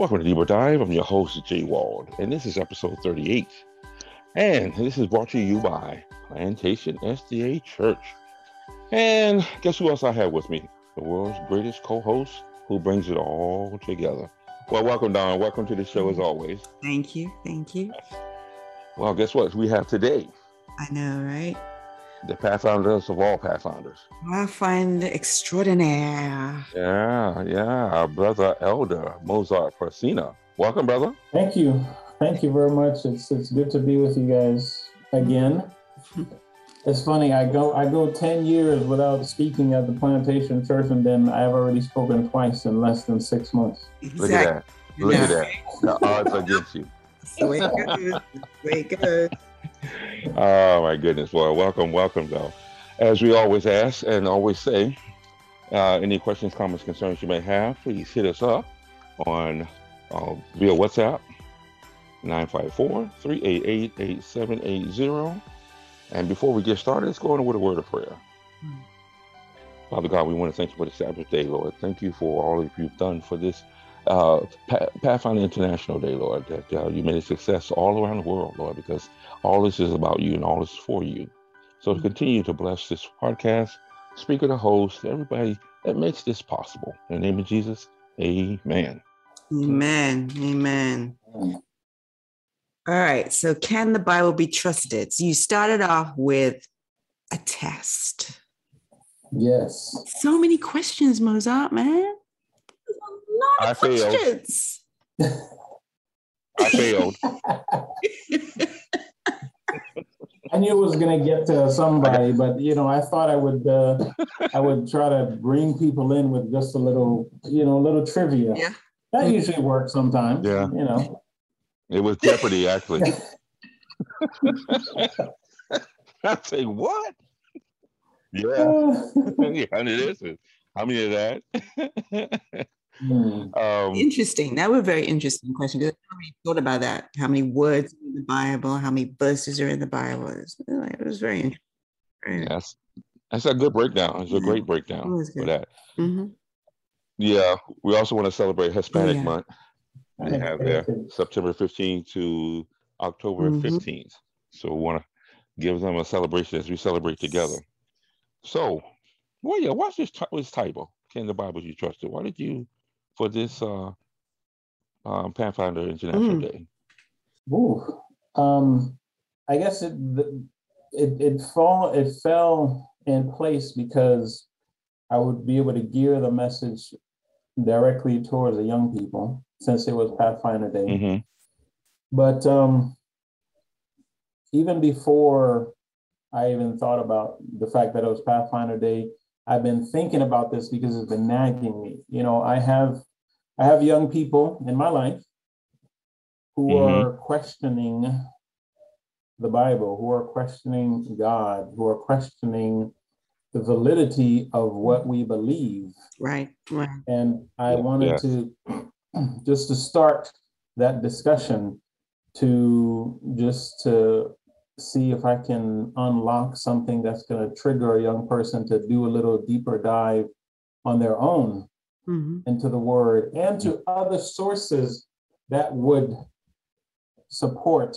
Welcome to Deeper Dive. I'm your host, Jay Wald, and this is episode 38. And this is brought to you by Plantation SDA Church. And guess who else I have with me? The world's greatest co host who brings it all together. Well, welcome, Don. Welcome to the show as always. Thank you. Thank you. Well, guess what? We have today I know, right? The Pathfinders of all Pathfinders. Pathfinder extraordinaire. Yeah, yeah. Our brother Elder Mozart Persina. Welcome, brother. Thank you. Thank you very much. It's it's good to be with you guys again. It's funny, I go I go 10 years without speaking at the plantation church and then I've already spoken twice in less than six months. Look at that. Look at that. The odds against you. That's the way it goes. That's the way it goes. Oh my goodness. Well, welcome, welcome though. As we always ask and always say, uh, any questions, comments, concerns you may have, please hit us up on uh, via WhatsApp 954-388-8780. And before we get started, let's go on with a word of prayer. Hmm. Father God, we want to thank you for the Sabbath day, Lord. Thank you for all that you've done for this uh, Pathfinder International Day, Lord, that uh, you made a success all around the world, Lord, because all this is about you and all this is for you. So to continue to bless this podcast, speaker, the host, everybody that makes this possible. In the name of Jesus, amen. Amen. Amen. All right. So, can the Bible be trusted? So, you started off with a test. Yes. So many questions, Mozart, man. A lot I of failed. questions. I failed. I knew it was gonna get to somebody, but you know, I thought I would uh, I would try to bring people in with just a little, you know, a little trivia. Yeah. That usually works sometimes. Yeah. You know. It was Jeopardy, actually. I say, what? Yeah. yeah, and it is. How many of that? Hmm. um, Interesting. That was a very interesting question. 'cause I never thought about that. How many words are in the Bible? How many verses are in the Bible? It was, it was very interesting. Very- That's that's a good breakdown. It's a great breakdown for good. that. Mhm. Yeah, we also want to celebrate Hispanic yeah. Month. We have there September 15th to October Mhm. 15th. So we want to give them a celebration as we celebrate together. So, well, yeah, what's this, ty- this title? Can the Bible be trusted? Why did you for this uh, um, Pathfinder International Mm. Day? Ooh. Um, I guess it it it fall it fell in place because I would be able to gear the message directly towards the young people since it was Pathfinder Day. hmm But um, even before I even thought about the fact that it was Pathfinder Day, I've been thinking about this because it's been nagging me. You know, I have I have young people in my life who Mhm. are questioning the Bible, who are questioning God, who are questioning the validity of what we believe. Right. Right. And I wanted yes. to just to start that discussion to just to see if I can unlock something that's going to trigger a young person to do a little deeper dive on their own Mhm. into the word and to other sources that would support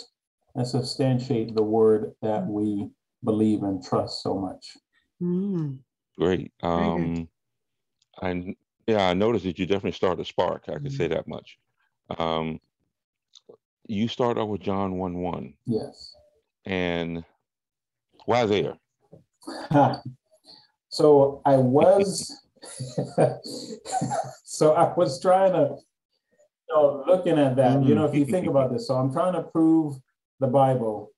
and substantiate the word that we believe and trust so much. Mm. Great. good. Um, and yeah, I noticed that you definitely started a spark. I can say that much. Um, you start out with John 1 1. Yes. And why is there? So I was, so I was trying to, you know, looking at that, you know, if you think about this, so I'm trying to prove the Bible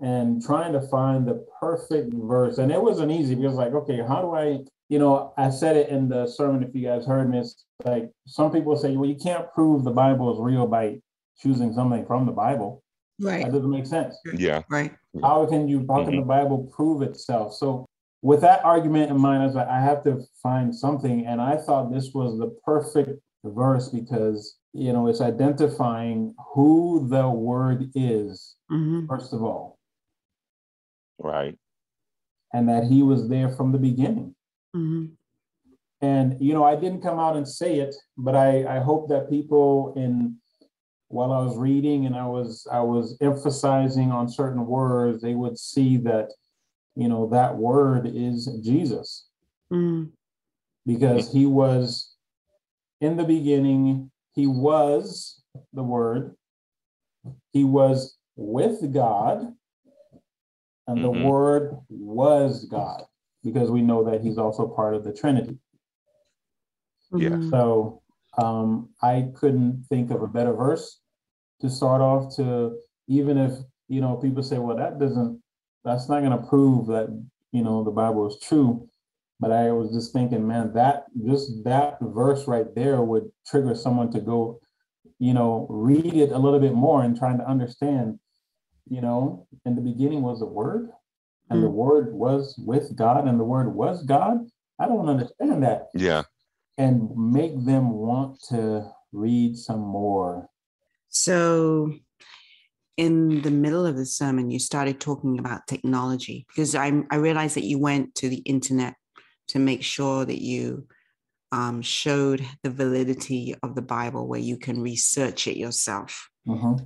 and trying to find the perfect verse. And it wasn't easy because, like, okay, how do I, you know, I said it in the sermon, if you guys heard me, it's like some people say, well, you can't prove the Bible is real by choosing something from the Bible. That Right. doesn't make sense. Yeah. Right. How can you, how can the Bible prove itself? So with that argument in mind, I was like, I have to find something. And I thought this was the perfect verse because, you know, it's identifying who the word is, Mhm. first of all, Right. and that he was there from the beginning. Mhm. and you know, I didn't come out and say it, but I, I hope that people in while I was reading and I was I was emphasizing on certain words, they would see that, you know, that word is Jesus. Mm. Because he was in the beginning, he was the word, he was with God, and mm-hmm. the word was God, because we know that he's also part of the Trinity. Yeah. Mm-hmm. So um, I couldn't think of a better verse to start off to even if you know people say, well, that doesn't that's not going to prove that you know the Bible is true. But I was just thinking, man, that just that verse right there would trigger someone to go, you know, read it a little bit more and trying to understand, you know, in the beginning was the word, and mm. the word was with God, and the word was God. I don't understand that. Yeah and make them want to read some more. So, in the middle of the sermon, you started talking about technology because I, I realized that you went to the internet to make sure that you um, showed the validity of the Bible where you can research it yourself. Uh-huh.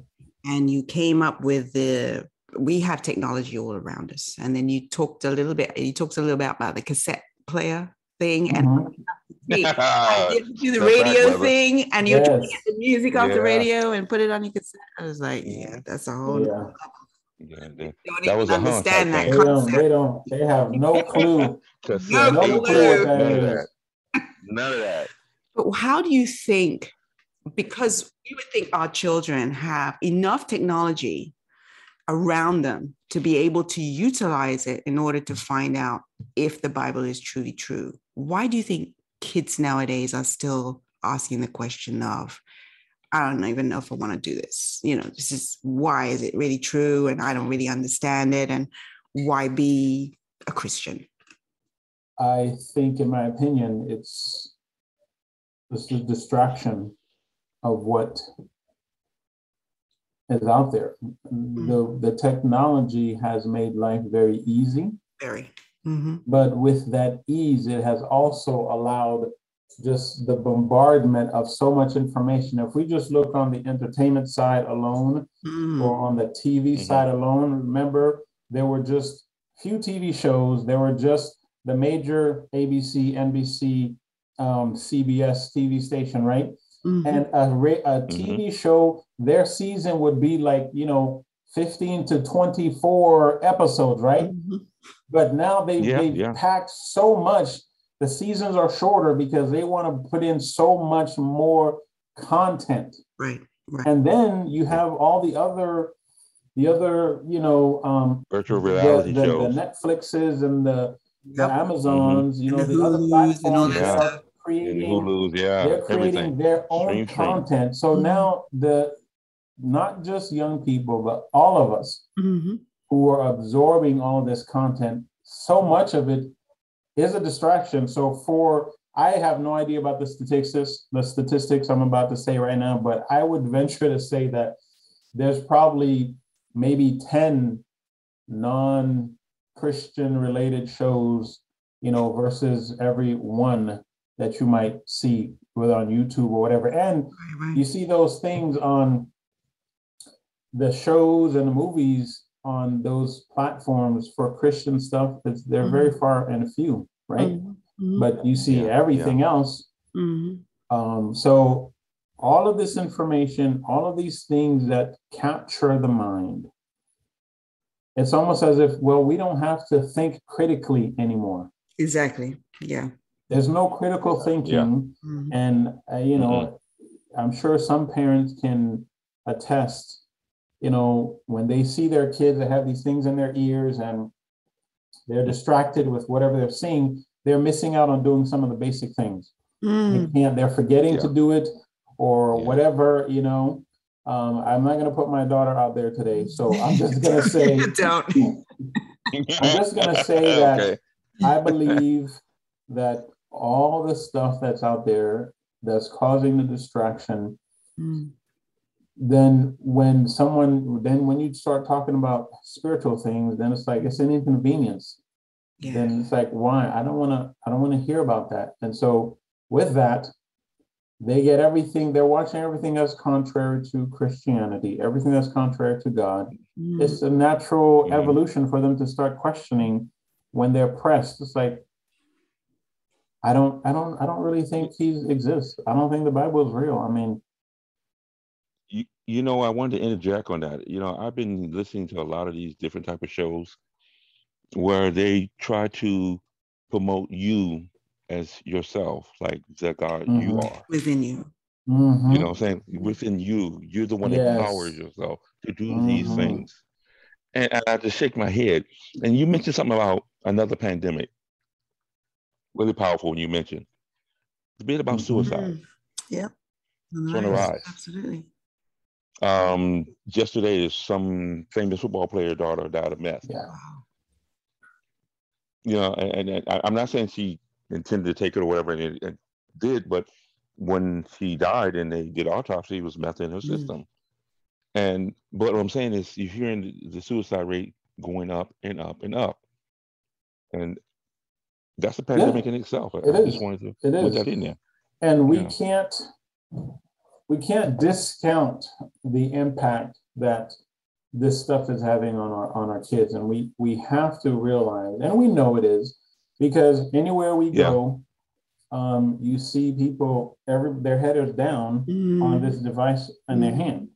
And you came up with the we have technology all around us. And then you talked a little bit, you talked a little bit about the cassette player thing and uh-huh you do the radio right, thing and you yes. get the music off yeah. the radio and put it on your cassette. I was like, yeah, that's a whole yeah. Yeah, they, that was a understand that they don't, they don't. They have no clue. no, no clue. None of that. None of that. But how do you think? Because you would think our children have enough technology around them to be able to utilize it in order to find out if the Bible is truly true. Why do you think kids nowadays are still asking the question of, I don't even know if I want to do this. You know, this is why is it really true? And I don't really understand it. And why be a Christian? I think, in my opinion, it's this is distraction of what is out there. Mm-hmm. The the technology has made life very easy. Very. Mm-hmm. But with that ease, it has also allowed just the bombardment of so much information. If we just look on the entertainment side alone mm. or on the TV mm-hmm. side alone, remember there were just few TV shows. There were just the major ABC, NBC, um, CBS TV station, right? Mm-hmm. And a, a TV mm-hmm. show, their season would be like, you know, 15 to 24 episodes, right? But now they, yeah, they've yeah. packed so much. The seasons are shorter because they want to put in so much more content. Right. right. And then you have all the other, the other, you know, um, virtual reality the, the, shows, the Netflixes and the, the yep. Amazons, mm-hmm. you know, the, the other platforms yeah. are creating, Hulu's, yeah, they're creating everything. their own stream, content. So mm-hmm. now the not just young people, but all of us mm-hmm. Who are absorbing all this content, so much of it is a distraction. So for I have no idea about the statistics, the statistics I'm about to say right now, but I would venture to say that there's probably maybe 10 non-Christian related shows, you know, versus every one that you might see whether on YouTube or whatever. And you see those things on the shows and the movies on those platforms for Christian stuff, it's, they're mm-hmm. very far and a few, right? Mm-hmm. But you see yeah, everything yeah. else. Mm-hmm. Um, so all of this information, all of these things that capture the mind, it's almost as if, well, we don't have to think critically anymore. Exactly. Yeah. There's no critical thinking. Yeah. Mm-hmm. And, uh, you know, mm-hmm. I'm sure some parents can attest you know, when they see their kids that have these things in their ears and they're distracted with whatever they're seeing, they're missing out on doing some of the basic things. Mm. They can't, they're forgetting yeah. to do it or yeah. whatever, you know. Um, I'm not gonna put my daughter out there today. So I'm just gonna say don't I'm just gonna say that okay. I believe that all the stuff that's out there that's causing the distraction mm then when someone then when you start talking about spiritual things then it's like it's an inconvenience. Yeah. then it's like why? I don't want to i don't want to hear about that. And so with that they get everything they're watching everything that's contrary to christianity everything that's contrary to god. Mm. it's a natural mm. evolution for them to start questioning when they're pressed. It's like i don't i don't i don't really think he exists. I don't think the bible is real. I mean you, you know i wanted to interject on that you know i've been listening to a lot of these different type of shows where they try to promote you as yourself, like the God mm-hmm. you are within you. Mm-hmm. You know, what I'm saying within you, you're the one yes. that empowers yourself to do mm-hmm. these things. And, and I just shake my head. And you mentioned something about another pandemic. Really powerful when you mentioned the bit about suicide. Mm-hmm. Yeah. It's on the rise. Absolutely. Um, yesterday, some famous football player daughter died of meth. Yeah. You know, and, and, and I'm not saying she intended to take it or whatever, and it, it did. But when she died and they did autopsy, it was meth in her mm. system. And but what I'm saying is, you're hearing the suicide rate going up and up and up, and that's a pandemic yeah, in itself. It I is. just wanted to it put is. that in there. And we can't we can't discount the impact that this stuff is having on our on our kids, and we we have to realize, and we know it is, because anywhere we yeah. go, um, you see people every their head is down mm. on this device in mm. their hand.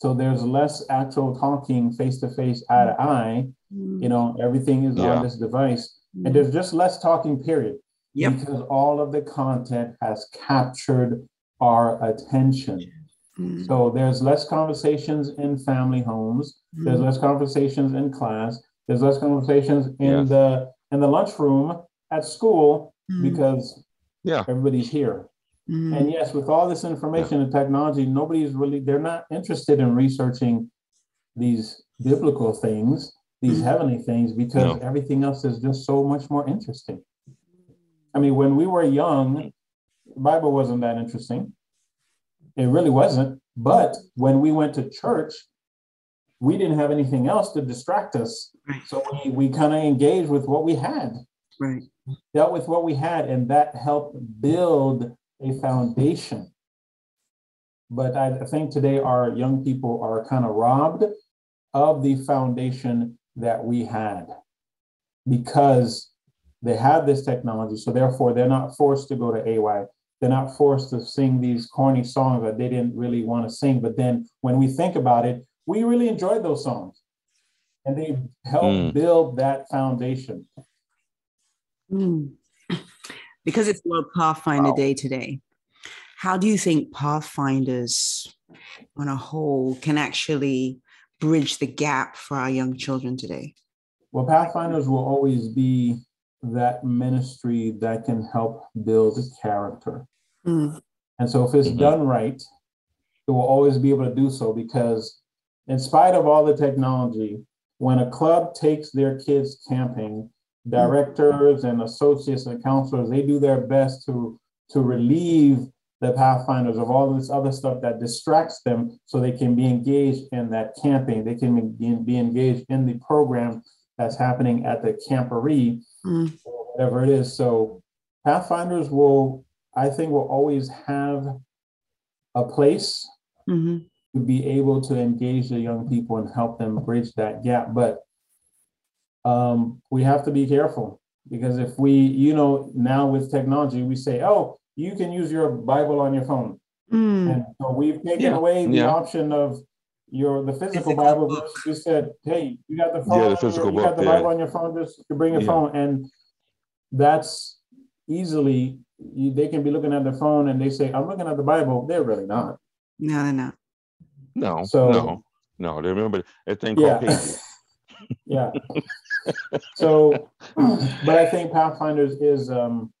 So there's less actual talking face to face, eye to eye. You know, everything is yeah. on this device, and mm. there's just less talking. Period. Yep. Because all of the content has captured our attention. Mm. So there's less conversations in family homes. There's mm. less conversations in class. There's less conversations in yes. the in the lunchroom at school mm. because yeah everybody's here mm. and yes with all this information yeah. and technology nobody's really they're not interested in researching these biblical things these mm. heavenly things because no. everything else is just so much more interesting i mean when we were young bible wasn't that interesting it really wasn't but when we went to church we didn't have anything else to distract us. Right. So we, we kind of engaged with what we had. Right. Dealt with what we had, and that helped build a foundation. But I, I think today our young people are kind of robbed of the foundation that we had because they have this technology. So therefore, they're not forced to go to AY. They're not forced to sing these corny songs that they didn't really want to sing. But then when we think about it, we really enjoyed those songs and they helped mm. build that foundation. Mm. Because it's World Pathfinder wow. Day today, how do you think Pathfinders on a whole can actually bridge the gap for our young children today? Well, Pathfinders will always be that ministry that can help build character. Mm. And so if it's mm-hmm. done right, it will always be able to do so because in spite of all the technology, when a club takes their kids camping, directors and associates and counselors, they do their best to, to relieve the pathfinders of all this other stuff that distracts them so they can be engaged in that camping. They can be, be engaged in the program that's happening at the camporee, mm. or whatever it is. So pathfinders will, I think, will always have a place mm-hmm to be able to engage the young people and help them bridge that gap. But um, we have to be careful because if we, you know, now with technology, we say, oh, you can use your Bible on your phone. Mm. And so we've taken yeah. away the yeah. option of your the physical, physical Bible. Book. We said, hey, you got the phone, yeah, the physical you book, got the Bible on your phone, just to bring your phone. And that's easily they can be looking at their phone and they say, I'm looking at the Bible. They're really not. No, they're not. No, so, no, no. They remember that thing called yeah. yeah. So, but I think Pathfinders is um,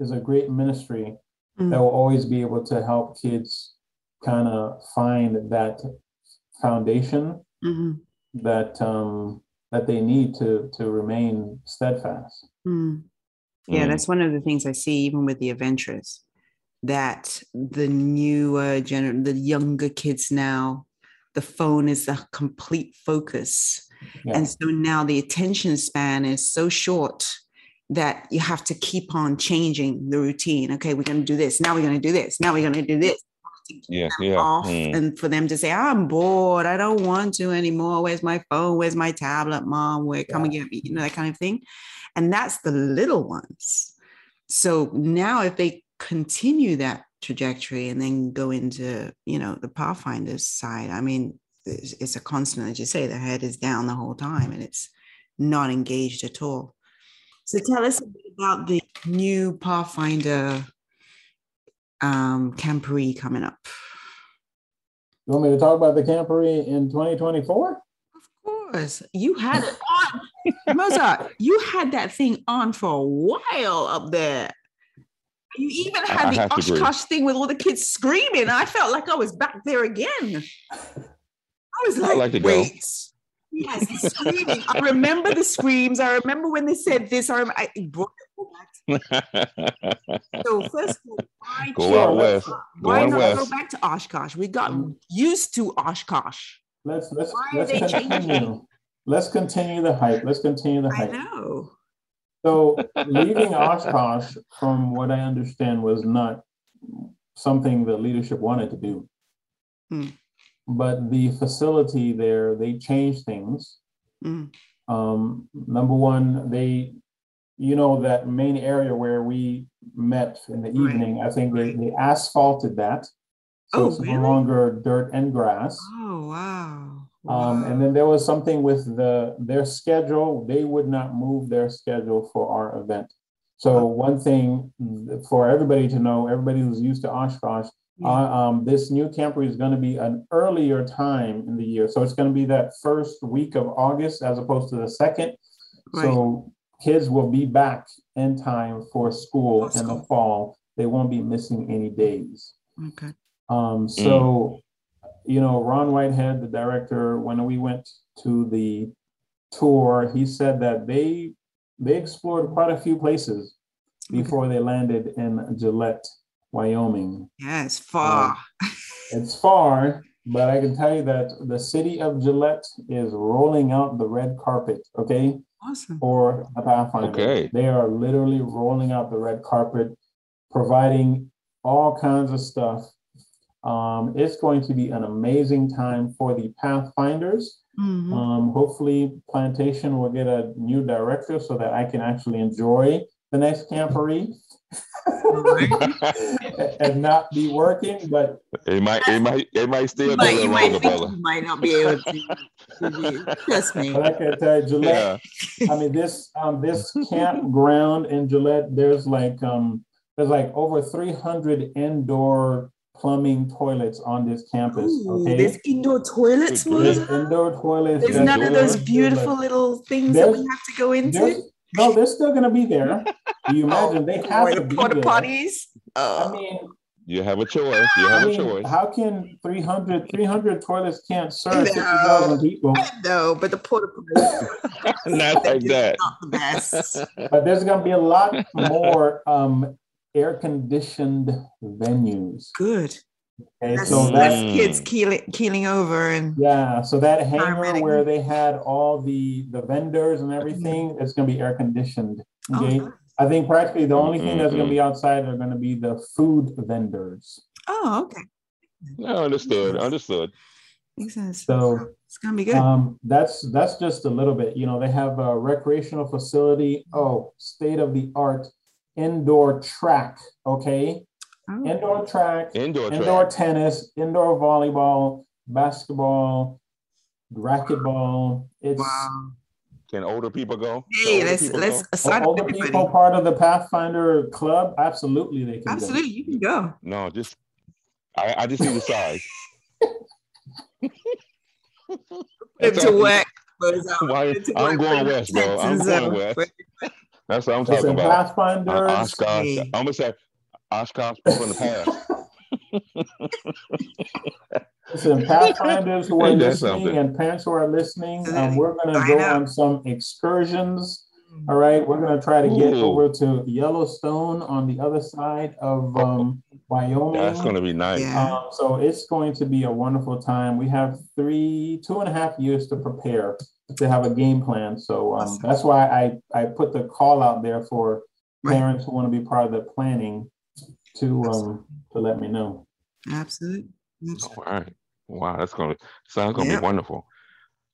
is a great ministry mm-hmm. that will always be able to help kids kind of find that foundation mm-hmm. that um, that they need to to remain steadfast. Mm. Yeah, mm. that's one of the things I see even with the adventurers that the newer gener the younger kids now the phone is the complete focus. Yeah. And so now the attention span is so short that you have to keep on changing the routine. Okay, we're going to do this. Now we're going to do this. Now we're going to do this. Yeah, yeah. Off mm. and for them to say, I'm bored. I don't want to anymore. Where's my phone? Where's my tablet, mom? Where come and get me? You know, that kind of thing. And that's the little ones. So now if they continue that trajectory and then go into, you know, the Pathfinders side, I mean, it's, it's a constant, as you say, the head is down the whole time and it's not engaged at all. So tell us about the new Pathfinder um, Camporee coming up. You want me to talk about the Camporee in 2024? Of course. You had it. Mozart, you had that thing on for a while up there. You even had I, the Oshkosh thing with all the kids screaming. I felt like I was back there again. I was like, I like to wait. Go. Yes, screaming. I remember the screams. I remember when they said this. I, I brought so first of all, why, go out west. why not west. go back to Oshkosh? We got mm. used to Oshkosh. Let's let's why let's continue. Let's continue the hype. Let's continue the hype. I know. So leaving Oshkosh, from what I understand, was not something the leadership wanted to do. Hmm. But the facility there, they changed things. Hmm. Um, number one, they you know that main area where we met in the evening i think they, they asphalted that so oh, it's really? no longer dirt and grass oh wow um, and then there was something with the their schedule they would not move their schedule for our event so one thing for everybody to know everybody who's used to oshkosh yeah. uh, um, this new camporee is going to be an earlier time in the year so it's going to be that first week of august as opposed to the second right. so kids will be back in time for school in the fall. They won't be missing any days. Okay. Um, so, mm. You know, Ron Whitehead, the director, when we went to the tour, he said that they they explored quite a few places before okay. they landed in Gillette, Wyoming. Yeah, it's far. Uh, it's far, but I can tell you that the city of Gillette is rolling out the red carpet. Okay, awesome. for the Pathfinder. Okay. They are literally rolling out the red carpet, providing all kinds of stuff. Um, it's going to be an amazing time for the Pathfinders. Mm-hmm. Um, hopefully, Plantation will get a new director so that I can actually enjoy the next camporee. and not be working, but it might, it might, it might still be you might, you might not be able to. Trust me. But I can tell you, Gillette. Yeah. I mean, this um this campground in Gillette, there's like um there's like over 300 indoor plumbing toilets on this campus. Ooh, okay, there's indoor toilets. There's indoor toilets. There's none of those beautiful little things there's, that we have to go into. No, they're still going to be there. You imagine they have to be porta potties. I mean, you have a choice. You have I mean, a choice. How can 300, 300 toilets can't serve 50,000 people? No, but the porta potties. not like that. Not the best. But there's going to be a lot more um, air conditioned venues. Good. Okay, that's, so that's kids keeling, keeling over and yeah. So that hangar where they had all the the vendors and everything, it's going to be air conditioned. Oh, okay. Oh, I think practically the only thing that's going to be outside are going to be the food vendors. Oh, okay. No, understood. Understood. Makes sense. So it's gonna be good. Um, that's that's just a little bit. You know, they have a recreational facility. Oh, state of the art indoor track. Okay, Oh. Indoor track, indoor, indoor track. tennis, indoor volleyball, basketball, racquetball. It's wow. Can older people go? Hey, let's let's go? assign older everybody. people part of the Pathfinder club. Absolutely, they can. Absolutely, go. you can go. No, just I, I just need the size. Put to work. I'm going west, bro. I'm going west. That's what I'm talking about. Pathfinder. Uh, Oshkosh. I'm gonna say Oshkosh people in the past. Listen, Pathfinders who are listening and parents who are listening, um, we're going to go on some excursions. All right, we're going to try to get Ooh. over to Yellowstone on the other side of um, Wyoming. That's going to be nice. Yeah. Um, so it's going to be a wonderful time. We have three, two and a half years to prepare to have a game plan. So um, Awesome. that's why I, I put the call out there for Right. parents who want to be part of the planning to um, to let me know. Absolutely. All right. Wow, that's gonna sounds gonna Yep. be wonderful.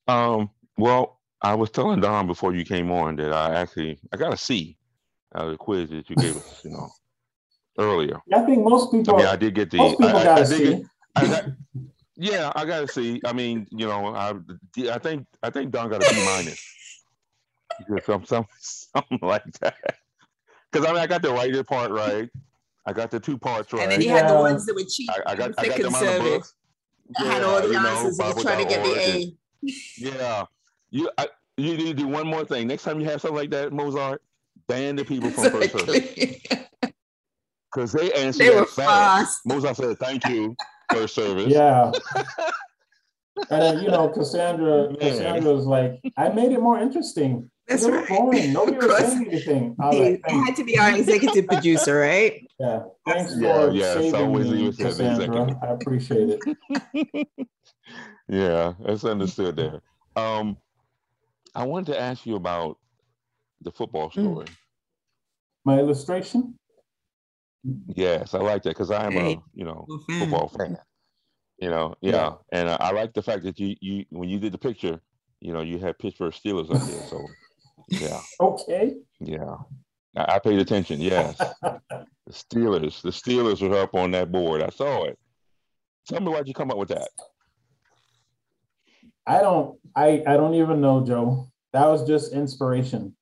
Um, well, I was telling Don before you came on that I actually I got a C out of the quiz that you gave us, you know, earlier. I think most I people mean, I did get the. most people I, I- got I to did see. get- I got, yeah, I got to see. I mean, you know, I, I think I think Don got a B minus. Because some, some, something like that. Because I mean, I got the writer part right. I got the two parts right. And then you had the ones that were cheap. I, I got I the got them on the conservative. books. I had all the you know, answers and you're trying to get the A. Yeah, you I, you need to do one more thing. Next time you have something like that, Mozart, ban the people from first service because they answered they were that fast. fast. Mozart said, "Thank you, first service." Yeah. and then you know, Cassandra, Man. Cassandra was like, I made it more interesting. That's it was right. boring. Nobody was saying anything. I was He like, thanks. had to be our executive producer, right? Yeah. Thanks Yeah, for yeah, saving me, you as the Cassandra. I appreciate it. yeah, that's understood there. Um, I wanted to ask you about the football Mm. story. My illustration? Yes, I like that because I am a you know football fan. You know, yeah, Yeah. and I, I like the fact that you you when you did the picture, you know, you had Pittsburgh Steelers up there. So, yeah, Okay. yeah, I, I paid attention. Yes, the Steelers, the Steelers were up on that board. I saw it. Tell me why'd you come up with that? I don't I I don't even know, Joe. That was just inspiration.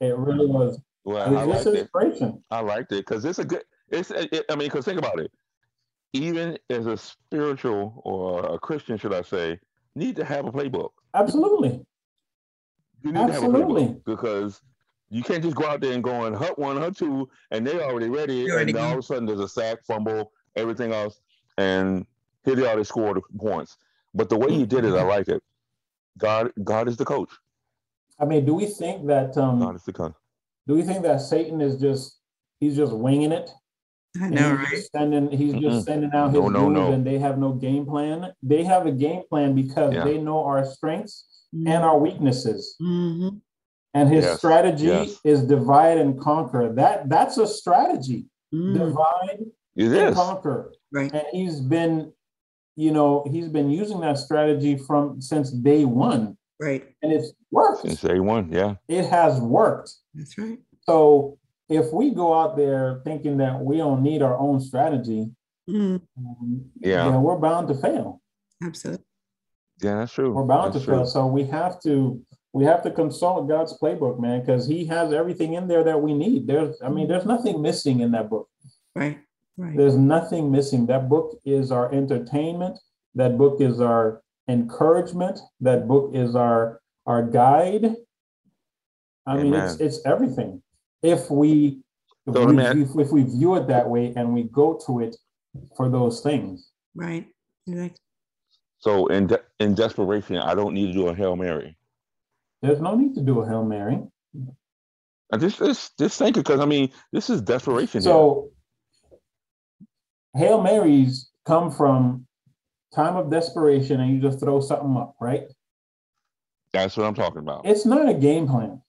It really was. Well, It I was just liked it. inspiration. I liked it because it's a good. It's. It, I mean, because think about it. Even as a spiritual or a Christian, should I say, need to have a playbook. Absolutely. You need to have a Absolutely. playbook because you can't just go out there and go and hut one, hut two, and they're already ready, They're already and all of a sudden there's a sack, fumble, everything else, and here they are. They scored points. But the way you did it, I like it. God, God is the coach. I mean, do we think that God um is the coach. do we think that Satan is just he's just winging it? I And know, he's right? just sending he's Mm-mm. just sending out his No, no, moves no. and they have no game plan. They have a game plan because Yeah. they know our strengths and our weaknesses. Mhm. And his Yes, strategy yes. is divide and conquer. That that's a strategy. Mm, Divide It and is. conquer. Right. And he's been, you know, he's been using that strategy from since day one. Right. And it's worked. Since day one, yeah. It has worked. That's right. So if we go out there thinking that we don't need our own strategy, Mm, um, Yeah. then we're bound to fail. absolutely. Yeah, that's true. We're bound That's to fail. So we have to we have to consult God's playbook, man, because He has everything in there that we need. There's, I mean, there's nothing missing in that book. Right. Right. There's nothing missing. That book is our entertainment. That book is our encouragement. That book is our our guide. I mean, it's it's everything. If we if, So, we, if, if we view it that way and we go to it for those things, Right. Exactly. So in de- in desperation, I don't need to do a hail mary. there's no need to do a hail mary. I just just just think because I mean this is desperation. here. So, Hail Marys come from time of desperation and you just throw something up, right? that's what I'm talking about. It's not a game plan.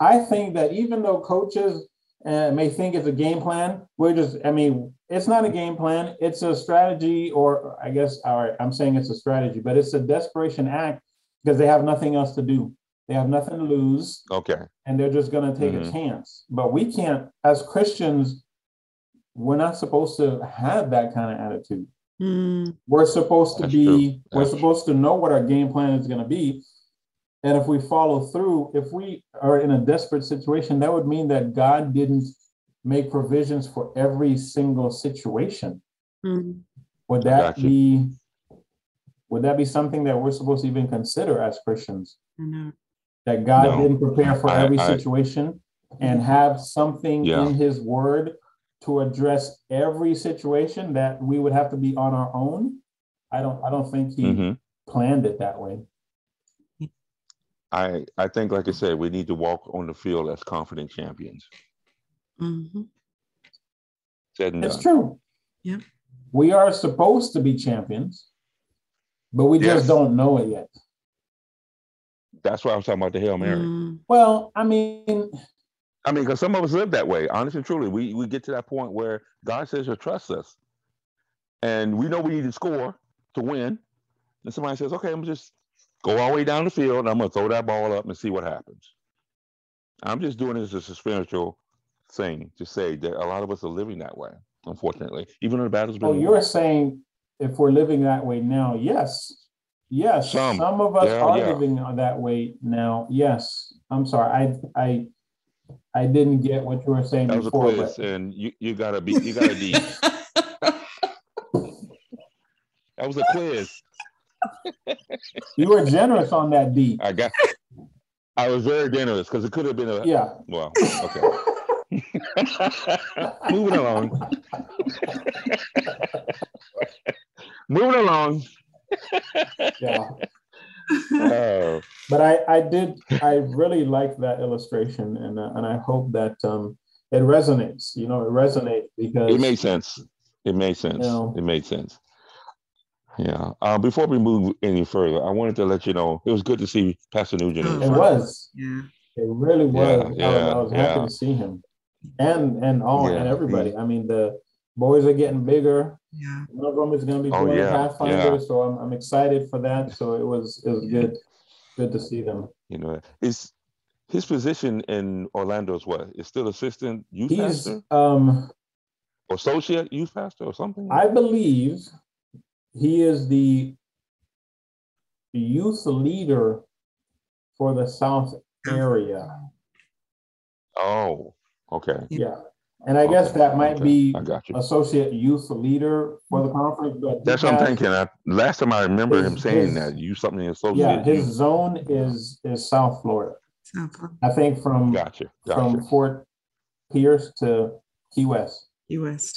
I think that even though coaches uh, may think it's a game plan, we're just, I mean, it's not a game plan. It's a strategy, or I guess, all right, I'm saying it's a strategy, but it's a desperation act because they have nothing else to do. They have nothing to lose Okay. and they're just going to take a Mhm. chance. But we can't, as Christians, we're not supposed to have that kind of attitude. Mm, We're supposed to That's be, true. we're That's- supposed to know what our game plan is going to be. And if we follow through, if we are in a desperate situation, that would mean that God didn't make provisions for every single situation. mm, Would that Gotcha. be, would that be something that we're supposed to even consider as Christians? I know. That God No. didn't prepare for I- every I- situation and have something Yeah. in his word to address every situation that we would have to be on our own? I don't, I don't think he hmm planned it that way. I I think like I said, we need to walk on the field as confident champions. Mhm. Said and It's done. true. Yeah. We are supposed to be champions, but we Yes. just don't know it yet. That's why I was talking about the Hail Mary. Mm, Well, I mean, I mean, because some of us live that way. Honestly and truly, we we get to that point where God says to trust us, and we know we need to score to win. And somebody says, "Okay, I'm just go all the way down the field. And I'm gonna throw that ball up and see what happens." I'm just doing this as a spiritual thing to say that a lot of us are living that way. Unfortunately, even in the battle's been oh, won. you're saying if we're living that way now, yes. Yes, Some. some, of us Yeah, are yeah. living that way now. Yes. I'm sorry. I I I didn't get what you were saying that was a quiz, but and you you gotta be you gotta be. That was a quiz. You were generous on that D. I got. I was very generous because it could have been a Yeah. well. Okay. Moving along. Moving along. Yeah. Oh, but I, I did I really like that illustration and uh, and I hope that um it resonates you know it resonates because it made sense. It made sense. No. It made sense. Yeah. Uh, before we move any further, I wanted to let you know it was good to see Pastor Nugent. It was yeah. it really was Yeah, I, was- yeah, I was happy yeah. to see him and and all and Yeah, everybody I mean the boys are getting bigger Yeah. one of them is going to be Oh, going yeah, Pathfinder yeah. so I'm, I'm excited for that so it was it was good good to see them You know, is his position in Orlando is what? Is still assistant youth he's pastor, um associate youth pastor, or something? I believe he is the youth leader for the South area. oh, okay. Yeah. And I guess that might okay. be I got you. associate youth leader for the conference. But That's what I'm thinking. I, last time I remember him saying his- that you something associate. Yeah, his youth. zone is is South Florida. So far, I think from Gotcha. Gotcha. from Fort Pierce to Key West. US.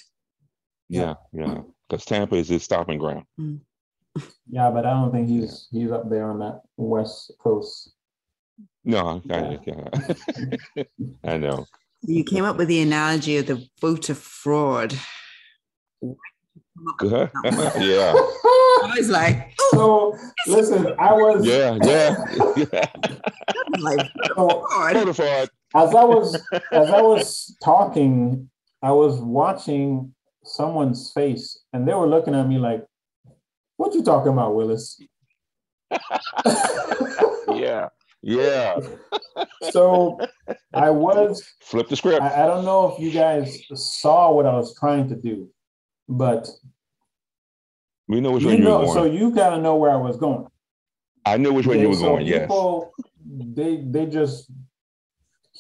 yeah, yeah. Because Tampa is his stopping ground. Hmm. Yeah, but I don't think he's he's up there on that west coast. No, I, I, I know. You came up with the analogy of the voter fraud. yeah, I was like, oh, So listen, I was yeah, yeah. yeah. like so. Voter fraud. as I was as I was talking, I was watching someone's face, and they were looking at me like, "What you talking about, Willis?" Yeah, yeah. so I was. Flip the script. I, I don't know if you guys saw what I was trying to do, but we know which you way you were know, going. so you gotta know where I was going. I knew which way you were so going. Yes. People, they they just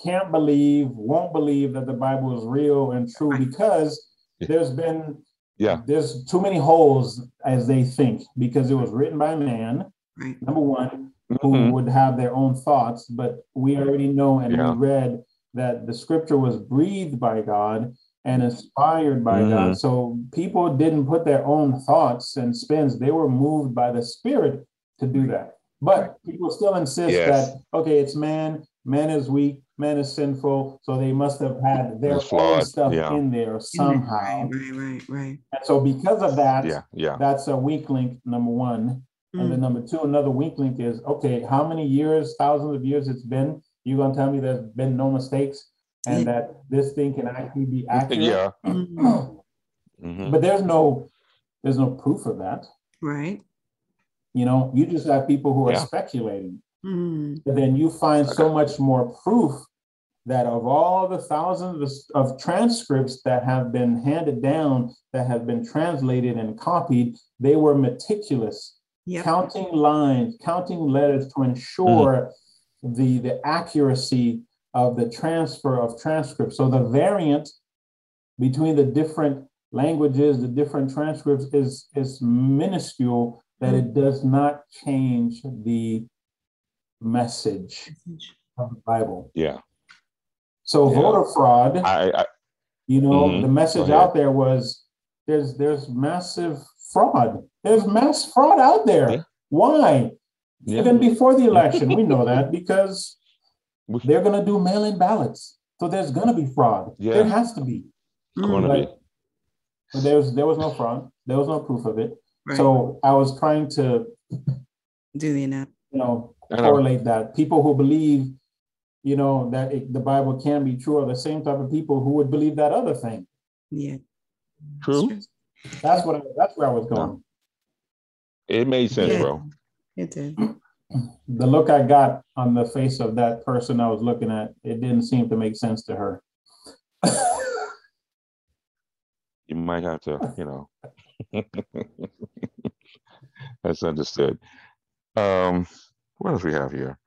can't believe, won't believe that the Bible is real and true because Yeah. There's been Yeah. there's too many holes as they think because it was written by man. Right. Number one, who Mhm. would have their own thoughts, but we already know and Yeah. we read that the scripture was breathed by God and inspired by Mhm. God. So people didn't put their own thoughts and spins, they were moved by the spirit to do that. But people still insist Yes. that okay, it's man, man is weak, man is sinful, so they must have had their It's own stuff yeah. in there somehow. Right, right, right, right. And so because of that, Yeah, yeah. that's a weak link, number one. And then Mm, number two, another weak link is okay, how many years, thousands of years it's been? You're gonna tell me there's been no mistakes and that this thing can actually be accurate? Yeah. mm, mhm. But there's no there's no proof of that. right. You know, you just have people who are Yeah. speculating. Mm, But then you find so much more proof that of all the thousands of, of transcripts that have been handed down, that have been translated and copied, they were meticulous, yep. counting lines, counting letters to ensure the, the accuracy of the transfer of transcripts. So the variant between the different languages, the different transcripts is, is minuscule, that it does not change the message of the Bible. Yeah. So Yeah. voter fraud, I, I you know, Mhm. the message out there was there's there's massive fraud. There's mass fraud out there. Yeah. Why? yeah. Even before the election, we know that because they're going to do mail-in ballots. So there's going to be fraud. Yeah. There has to be. Gonna But be. there was there was no fraud. There was no proof of it. Right. So I was trying to do the net. You know, correlate that people who believe, you know, that it, the Bible can be true are the same type of people who would believe that other thing. Yeah. True. That's what. I, that's where I was going. It made sense, yeah. bro. It did. The look I got on the face of that person I was looking at, it didn't seem to make sense to her. you might have to, you know. That's understood. Um, what else we have here?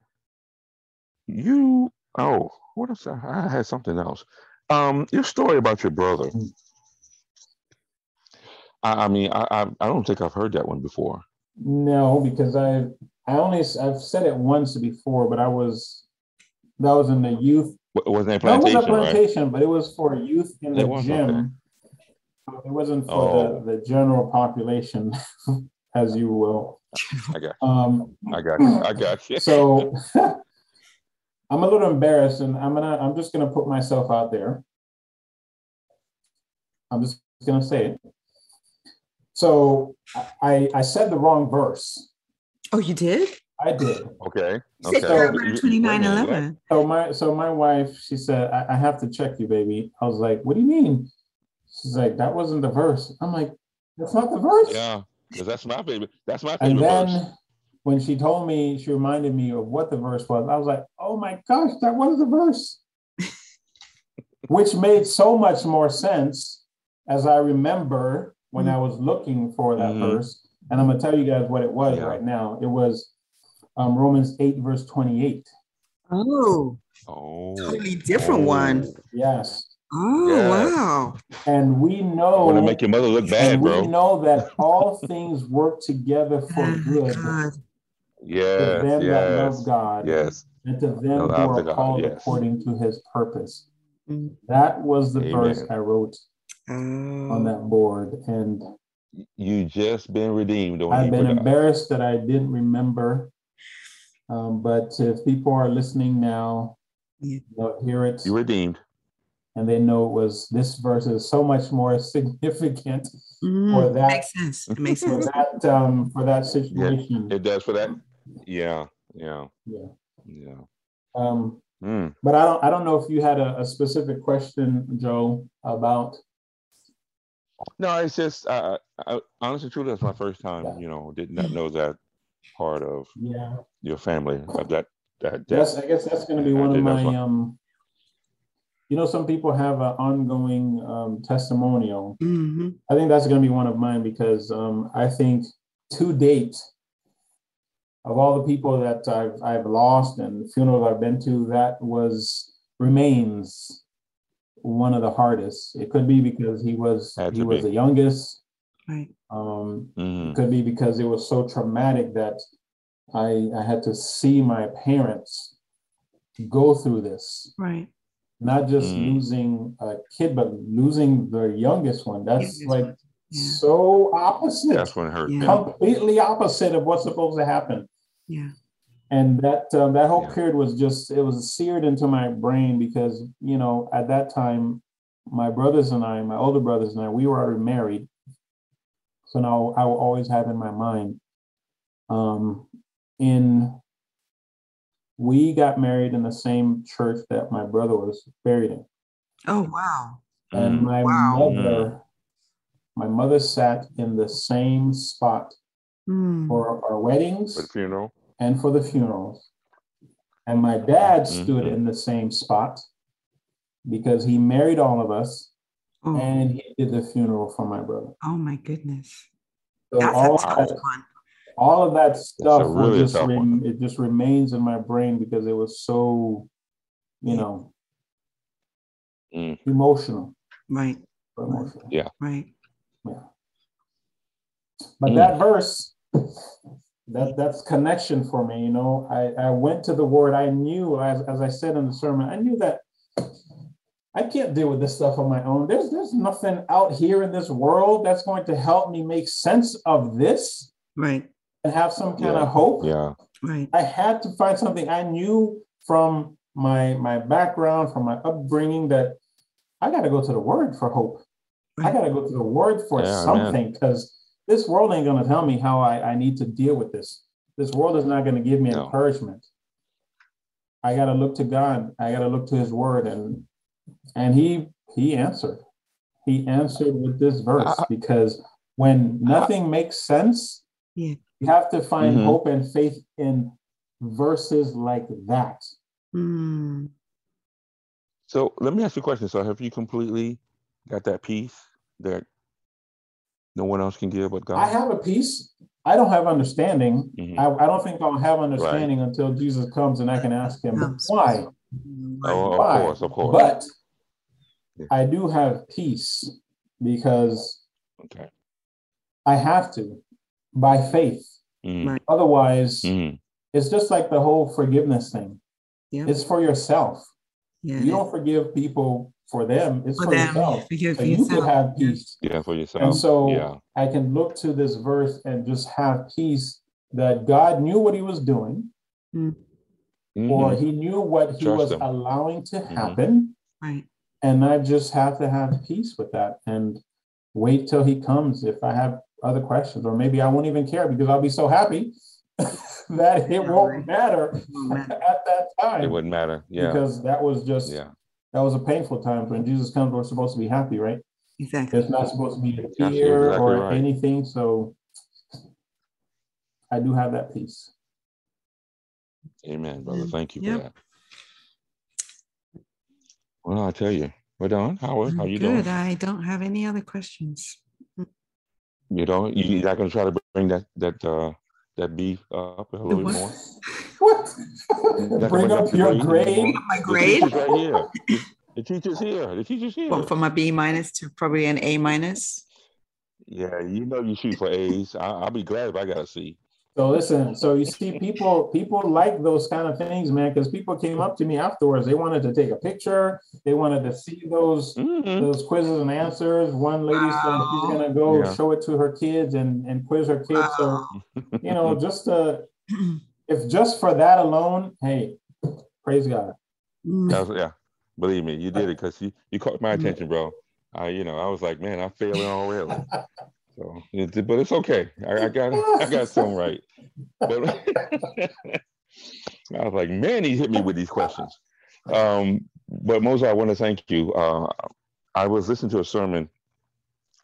You oh, what else? I had something else. Um, your story about your brother. I, I mean, I, I I don't think I've heard that one before. No, because I I only I've said it once before, but I was that was in the youth. Was that plantation? That was a plantation, right? but it was for youth in the gym. It wasn't for oh. the, the general population, as you will. I got. Um, I got. You. I got you. so I'm a little embarrassed, and I'm gonna. I'm just gonna put myself out there. I'm just gonna say it. So I I said the wrong verse. Oh, you did? I did. Okay. Okay. So, 29 11. So my so my wife, she said, I, I, have to check you, baby. I was like, what do you mean? She's like, that wasn't the verse. I'm like, that's not the verse. Yeah, because that's my favorite. That's my favorite. And then verse. when she told me, she reminded me of what the verse was. I was like, oh my gosh, that was the verse. Which made so much more sense as I remember when mm-hmm. I was looking for that mm-hmm. verse and I'm gonna tell you guys what it was yeah. right now. It was um, Romans 8, verse 28. Oh, oh, totally different oh. one. Yes. Oh yes. wow! And we know want to make your mother look bad, bro. We know that all things work together for oh, good. God. Yes, to them yes, that love God. Yes. And to them who are God, called yes. according to His purpose. Mm. That was the Amen. verse I wrote oh. on that board, and you just been redeemed. I've been embarrassed that I didn't remember. Um, but if people are listening now, yeah. they'll hear it. You redeemed. And they know it was this verse is so much more significant mm, for that. Makes sense. It makes sense. For that, um, for that situation. Yeah, it does for that. Yeah. Yeah. Yeah. Yeah. Um, mm. But I don't. I don't know if you had a, a specific question, Joe, about no, it's just uh, I, honestly, truly, that's my first time. You know, did not know that part of yeah your family of that that. Yes, I guess that's going to be one of my um. You know, some people have an ongoing um, testimonial. Mm-hmm. I think that's going to be one of mine because um, I think to date, of all the people that I've I've lost and funerals I've been to, that was remains one of the hardest. It could be because he was he was be. the youngest. Right. Um, mm-hmm. It could be because it was so traumatic that I I had to see my parents go through this. Right. Not just mm. losing a kid, but losing the youngest one. That's like yeah. so opposite. That's when it hurt. Yeah. Completely opposite of what's supposed to happen. Yeah and that um, that whole yeah. period was just it was seared into my brain because you know at that time my brothers and i my older brothers and i we were already married so now i will always have in my mind um in we got married in the same church that my brother was buried in oh wow and my wow. mother my mother sat in the same spot mm. for our weddings for the funeral and for the funerals. And my dad mm-hmm. stood in the same spot because he married all of us oh. and he did the funeral for my brother. Oh my goodness. So That's all, that, one. All of that stuff really just rem- it just remains in my brain because it was so, you know, mm. emotional. Right. Emotional. Yeah. Right. Yeah. But mm. that verse that that's connection for me you know i i went to the word i knew as, as i said in the sermon i knew that i can't deal with this stuff on my own there's there's nothing out here in this world that's going to help me make sense of this right and have some kind yeah. of hope yeah right i had to find something i knew from my my background from my upbringing that i got to go to the word for hope I got to go to the Word for yeah, something because this world ain't going to tell me how I, I need to deal with this. This world is not going to give me no. encouragement. I got to look to God. I got to look to His Word, and and He He answered. He answered with this verse because when nothing makes sense, yeah. You have to find mm-hmm. hope and faith in verses like that. Mm. So let me ask you a question. So have you completely got that peace that no one else can give but God? I have a peace. I don't have understanding. Mm-hmm. I, I, don't think I'll have understanding right. until Jesus comes and I can ask him why. Oh, why? of course, of course. But yeah. I do have peace because okay. I have to by faith. Mm. Otherwise, mm. it's just like the whole forgiveness thing. Yeah. It's for yourself. Yeah, you don't forgive people for them. It's for, for them. yourself. so you could have peace. Yeah, for yourself. And so yeah. I can look to this verse and just have peace that God knew what He was doing, mm-hmm. or He knew what He Trust was him. allowing to mm-hmm. happen. Right. And I just have to have peace with that and wait till He comes. If I have other questions, or maybe I won't even care because I'll be so happy that it won't matter at that time. It wouldn't matter. Yeah. Because that was just yeah. that was a painful time. When Jesus comes, we're supposed to be happy, right? Exactly. It's not supposed to be a fear exactly or right. anything. So I do have that peace. Amen, brother. Thank you yep. for that. Well, I tell you, we're done. Howard, how you Good. doing? I don't have any other questions. You know, you're not going to try to bring that that uh, that beef up a little bit more. What? bring up your grade. My grade. The right here. The teacher's here. The teacher's here. Well, from a B minus to probably an A minus. Yeah, you know you shoot for A's. I, will be glad if I got a C. So listen, so you see, people people like those kind of things, man, because people came up to me afterwards. They wanted to take a picture. They wanted to see those mm-hmm. those quizzes and answers. One lady wow. said she's gonna go yeah. show it to her kids and and quiz her kids. Wow. So you know, just uh, if just for that alone, hey, praise God. Was, yeah, believe me, you did it because you you caught my attention, bro. I you know I was like, man, I failed failing already. So, but it's okay. I, I got I got some right. But I was like, man, he hit me with these questions. Um, but Moses, I want to thank you. Uh, I was listening to a sermon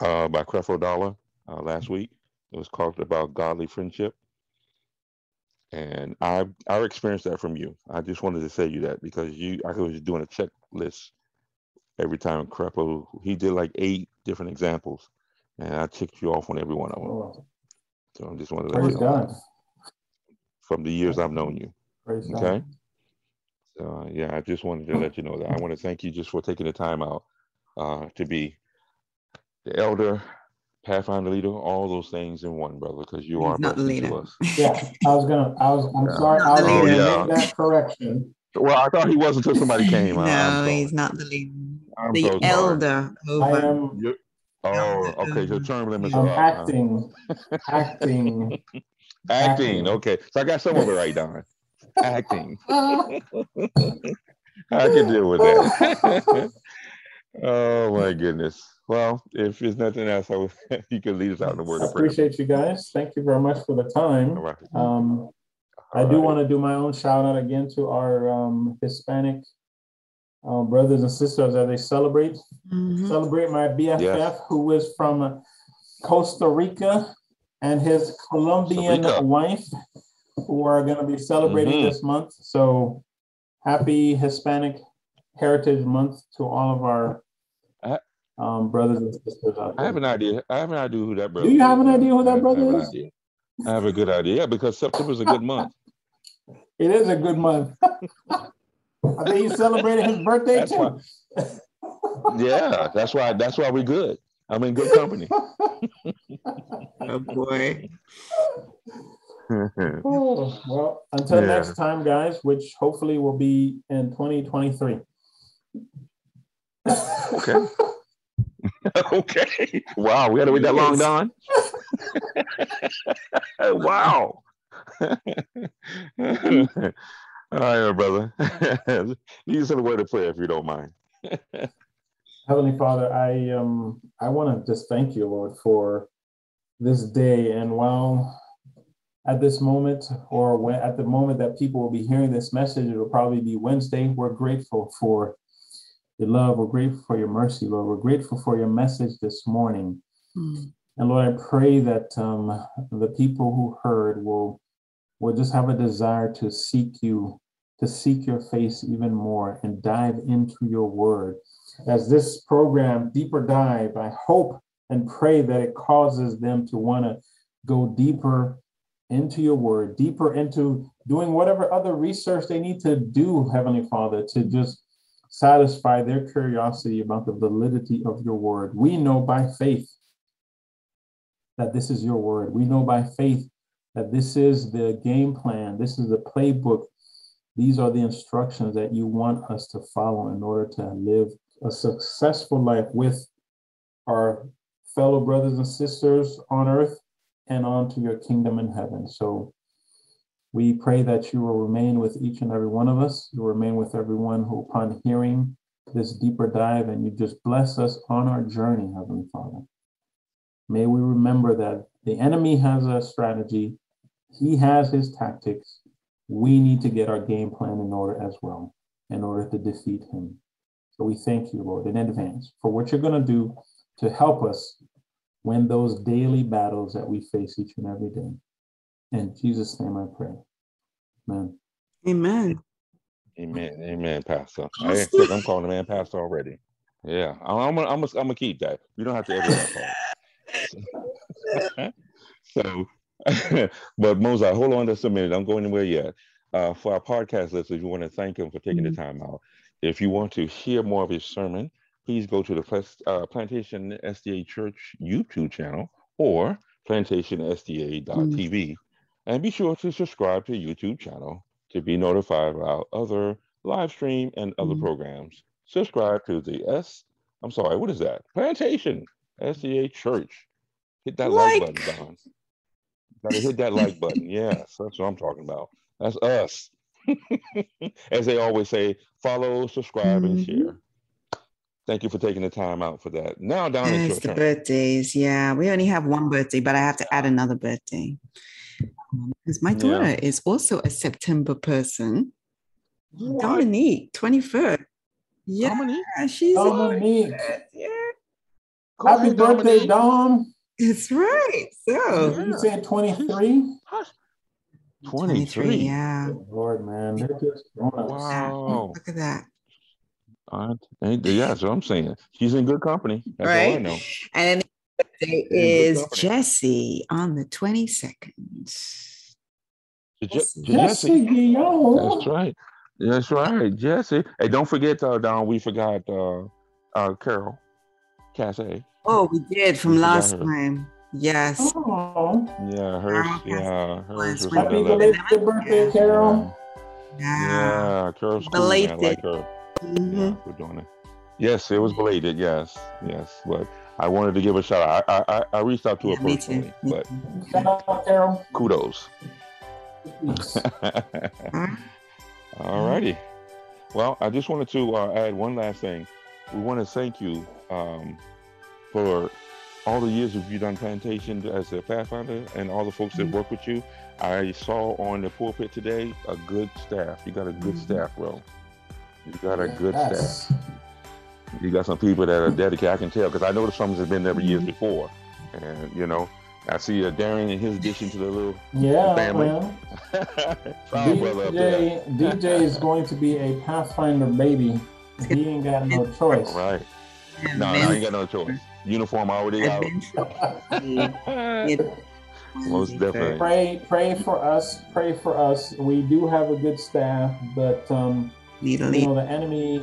uh, by Creflo Dollar uh, last week. It was called about godly friendship, and I I experienced that from you. I just wanted to say you that because you I was doing a checklist every time Creflo he did like eight different examples and I ticked you off on every one of them. Oh. So I just wanted to let Praise you know God. from the years I've known you. Praise okay. God. So yeah, I just wanted to let you know that I want to thank you just for taking the time out uh, to be the elder, Pathfinder leader, all those things in one, brother, because you are not the leader. To us. Yeah, I was gonna. I was. I'm yeah. sorry. I was oh, gonna yeah. make that correction. Well, I thought he was until somebody came. no, he's not the leader. I'm the so elder. Over. I am. Oh, okay. So term limits are acting, acting, acting. Okay, so I got some of it right, Don. Acting. I can deal with that. oh my goodness. Well, if there's nothing else, I would, you can lead us out in the word I of prayer. Appreciate you guys. Thank you very much for the time. All right. Um, I do want to do my own shout out again to our um, Hispanic uh, brothers and sisters as they celebrate. Mm-hmm. Celebrate my BFF, yes. who is from Costa Rica, and his Colombian wife, who are going to be celebrating mm-hmm. this month. So happy Hispanic Heritage Month to all of our um, brothers and sisters out there. I have an idea. I have an idea who that brother. Do you have an idea who that brother is? I have a good idea. Yeah, because September is a good month. it is a good month. I think he celebrated his birthday that's too. Why, yeah, that's why. That's why we're good. I'm in good company. oh boy. oh, well, until yeah. next time, guys, which hopefully will be in 2023. okay. okay. Wow, we had to wait that long, Don. wow. All right, brother. Use a word of prayer if you don't mind. Heavenly Father, I um I want to just thank you, Lord, for this day. And while at this moment, or when at the moment that people will be hearing this message, it will probably be Wednesday. We're grateful for your love. We're grateful for your mercy, Lord. We're grateful for your message this morning. Mm. And Lord, I pray that um, the people who heard will will just have a desire to seek you, to seek your face even more, and dive into your word. As this program, Deeper Dive, I hope and pray that it causes them to want to go deeper into your word, deeper into doing whatever other research they need to do, Heavenly Father, to just satisfy their curiosity about the validity of your word. We know by faith that this is your word. We know by faith that this is the game plan, this is the playbook. These are the instructions that you want us to follow in order to live a successful life with our fellow brothers and sisters on earth and on to your kingdom in heaven. So we pray that you will remain with each and every one of us. You remain with everyone who, upon hearing this deeper dive, and you just bless us on our journey, Heavenly Father. May we remember that the enemy has a strategy, he has his tactics. We need to get our game plan in order as well, in order to defeat him. So we thank you, Lord, in advance for what you're going to do to help us win those daily battles that we face each and every day. In Jesus' name I pray. Amen. Amen. Amen. Amen, Pastor. I, I'm calling the man Pastor already. Yeah, I'm, I'm, gonna, I'm, gonna, I'm keep that. You don't have to ever that So, but Mozart, hold on just a minute. I'm going anywhere yet. Uh, for our podcast listeners, we want to thank him for taking mm-hmm. the time out. If you want to hear more of his sermon, please go to the uh, Plantation SDA Church YouTube channel or plantationsda.tv mm. and be sure to subscribe to the YouTube channel to be notified about other live stream and other mm. programs. Subscribe to the S, I'm sorry, what is that? Plantation SDA Church. Hit that like, like button, Don. Gotta hit that like button. Yes, that's what I'm talking about. That's us. As they always say, follow, subscribe, mm-hmm. and share. Thank you for taking the time out for that. Now down to it's the turn. birthdays. Yeah, we only have one birthday, but I have to add another birthday because my daughter yeah. is also a September person. What? Dominique, twenty third. Yeah, Dominique? she's Dominique. Yeah. Happy birthday, Dom. That's right. So you said twenty three. 23. Yeah. Lord, man. They're just wow. Look at that. Uh, yeah, that's what I'm saying. She's in good company. That's right. all I know. And birthday is Jesse on the 22nd. Jesse. Jesse. That's right. That's right. Jesse. Hey, don't forget, uh, Don, we forgot uh, uh, Carol Casse. Oh, we did from we last time. Yes. Oh. Yeah, hers. Yeah, hers was Happy belated birthday, Carol. Yeah. Yeah, Carol's cool, belated. Man. I like her. Mm-hmm. Yeah, we're doing it. Yes, it was belated. Yes, yes. But I wanted to give a shout out. I I, I reached out to yeah, her personally, but Carol. kudos. All righty. Well, I just wanted to uh, add one last thing. We want to thank you um, for all the years of you've done plantation as a pathfinder and all the folks that mm-hmm. work with you. I saw on the pulpit today a good staff. You got a good mm-hmm. staff, bro. You got a good yes. staff. You got some people that are dedicated. I can tell because I know the Summers have been there years mm-hmm. before, and you know. I see uh, Darren in his addition to the little yeah, family. Well, DJ, DJ is going to be a Pathfinder baby. He ain't got no choice. Right. No, no, he ain't got no choice. Uniform already out. Most definitely. Pray, pray for us. Pray for us. We do have a good staff, but um, you know, the enemy,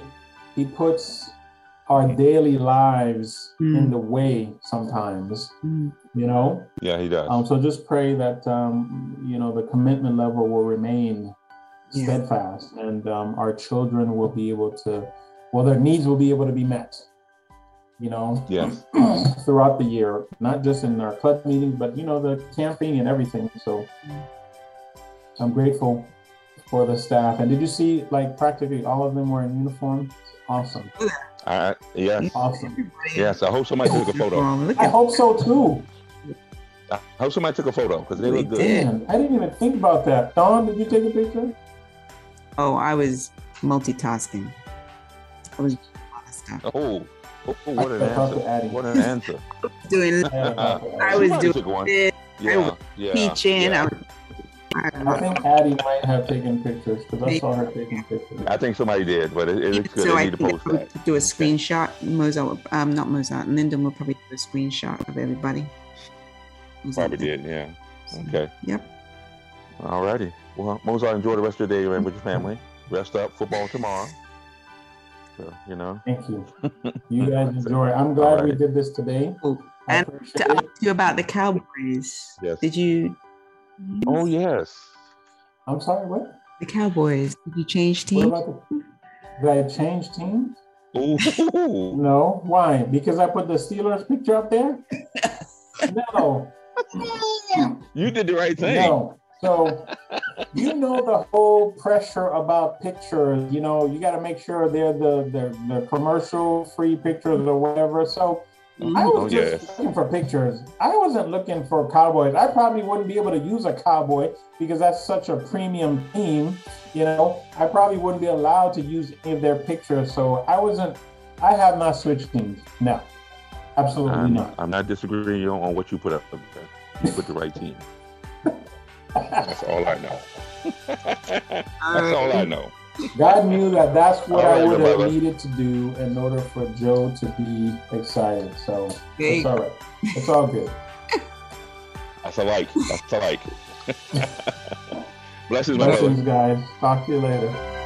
he puts our daily lives mm. in the way sometimes. Mm. You know. Yeah, he does. Um, so just pray that um, you know the commitment level will remain yeah. steadfast, and um, our children will be able to, well, their needs will be able to be met. You know. Yes. throughout the year, not just in our club meetings, but you know the camping and everything. So. I'm grateful for the staff. And did you see like practically all of them were in uniform? Awesome. I, yes. Awesome. Yes. I hope somebody took a photo. I hope so too. I hope somebody took a photo because they We look good. did. I didn't even think about that. Dawn, did you take a picture? Oh, I was multitasking. I was doing a lot of stuff. Oh, oh, what an I talked to answer! What an answer! Doing I had to talk I was doing took one. this, Yeah, yeah. teaching. yeah. I was, I think Addie might have taken pictures because I saw her taking pictures. I think somebody did, but it, it looks good. so They I need to post that. do a screenshot. Mozart, will- um, not Mozart. Lyndon will probably do a screenshot of everybody. Mozart Probably did, yeah. So, Okay. Yep. All righty. Well, Mozart, enjoy the rest of your day man, with your family. Rest up. Football tomorrow. So, you know. Thank you. You guys enjoy. I'm glad we did this today. Oh, I and appreciate to it. ask you about the Cowboys. Yes. Did you? Oh yes. I'm sorry, what? The Cowboys. Did you change What teams? the, did I change teams? Ooh. No. Why? Because I put the Steelers picture up there? No. You did the right thing. No. So you know the whole pressure about pictures. You know, you got to make sure they're the the, the commercial free pictures or whatever. So mm-hmm. I Oh, was just yes. looking for pictures. I wasn't looking for cowboys. I probably wouldn't be able to use a cowboy because that's such a premium team. You know, I probably wouldn't be allowed to use any of their pictures. So I wasn't. I have not switched teams. No, absolutely I'm, not. I'm not disagreeing you on what you put up. You put the right team. That's all I know. That's all I know. God knew that that's what All I right, would have needed to do in order for Joe to be excited. So There it's all right. It's all good. That's a like. That's a like. Blessings, my brother. Blessings, guys. Talk to you later.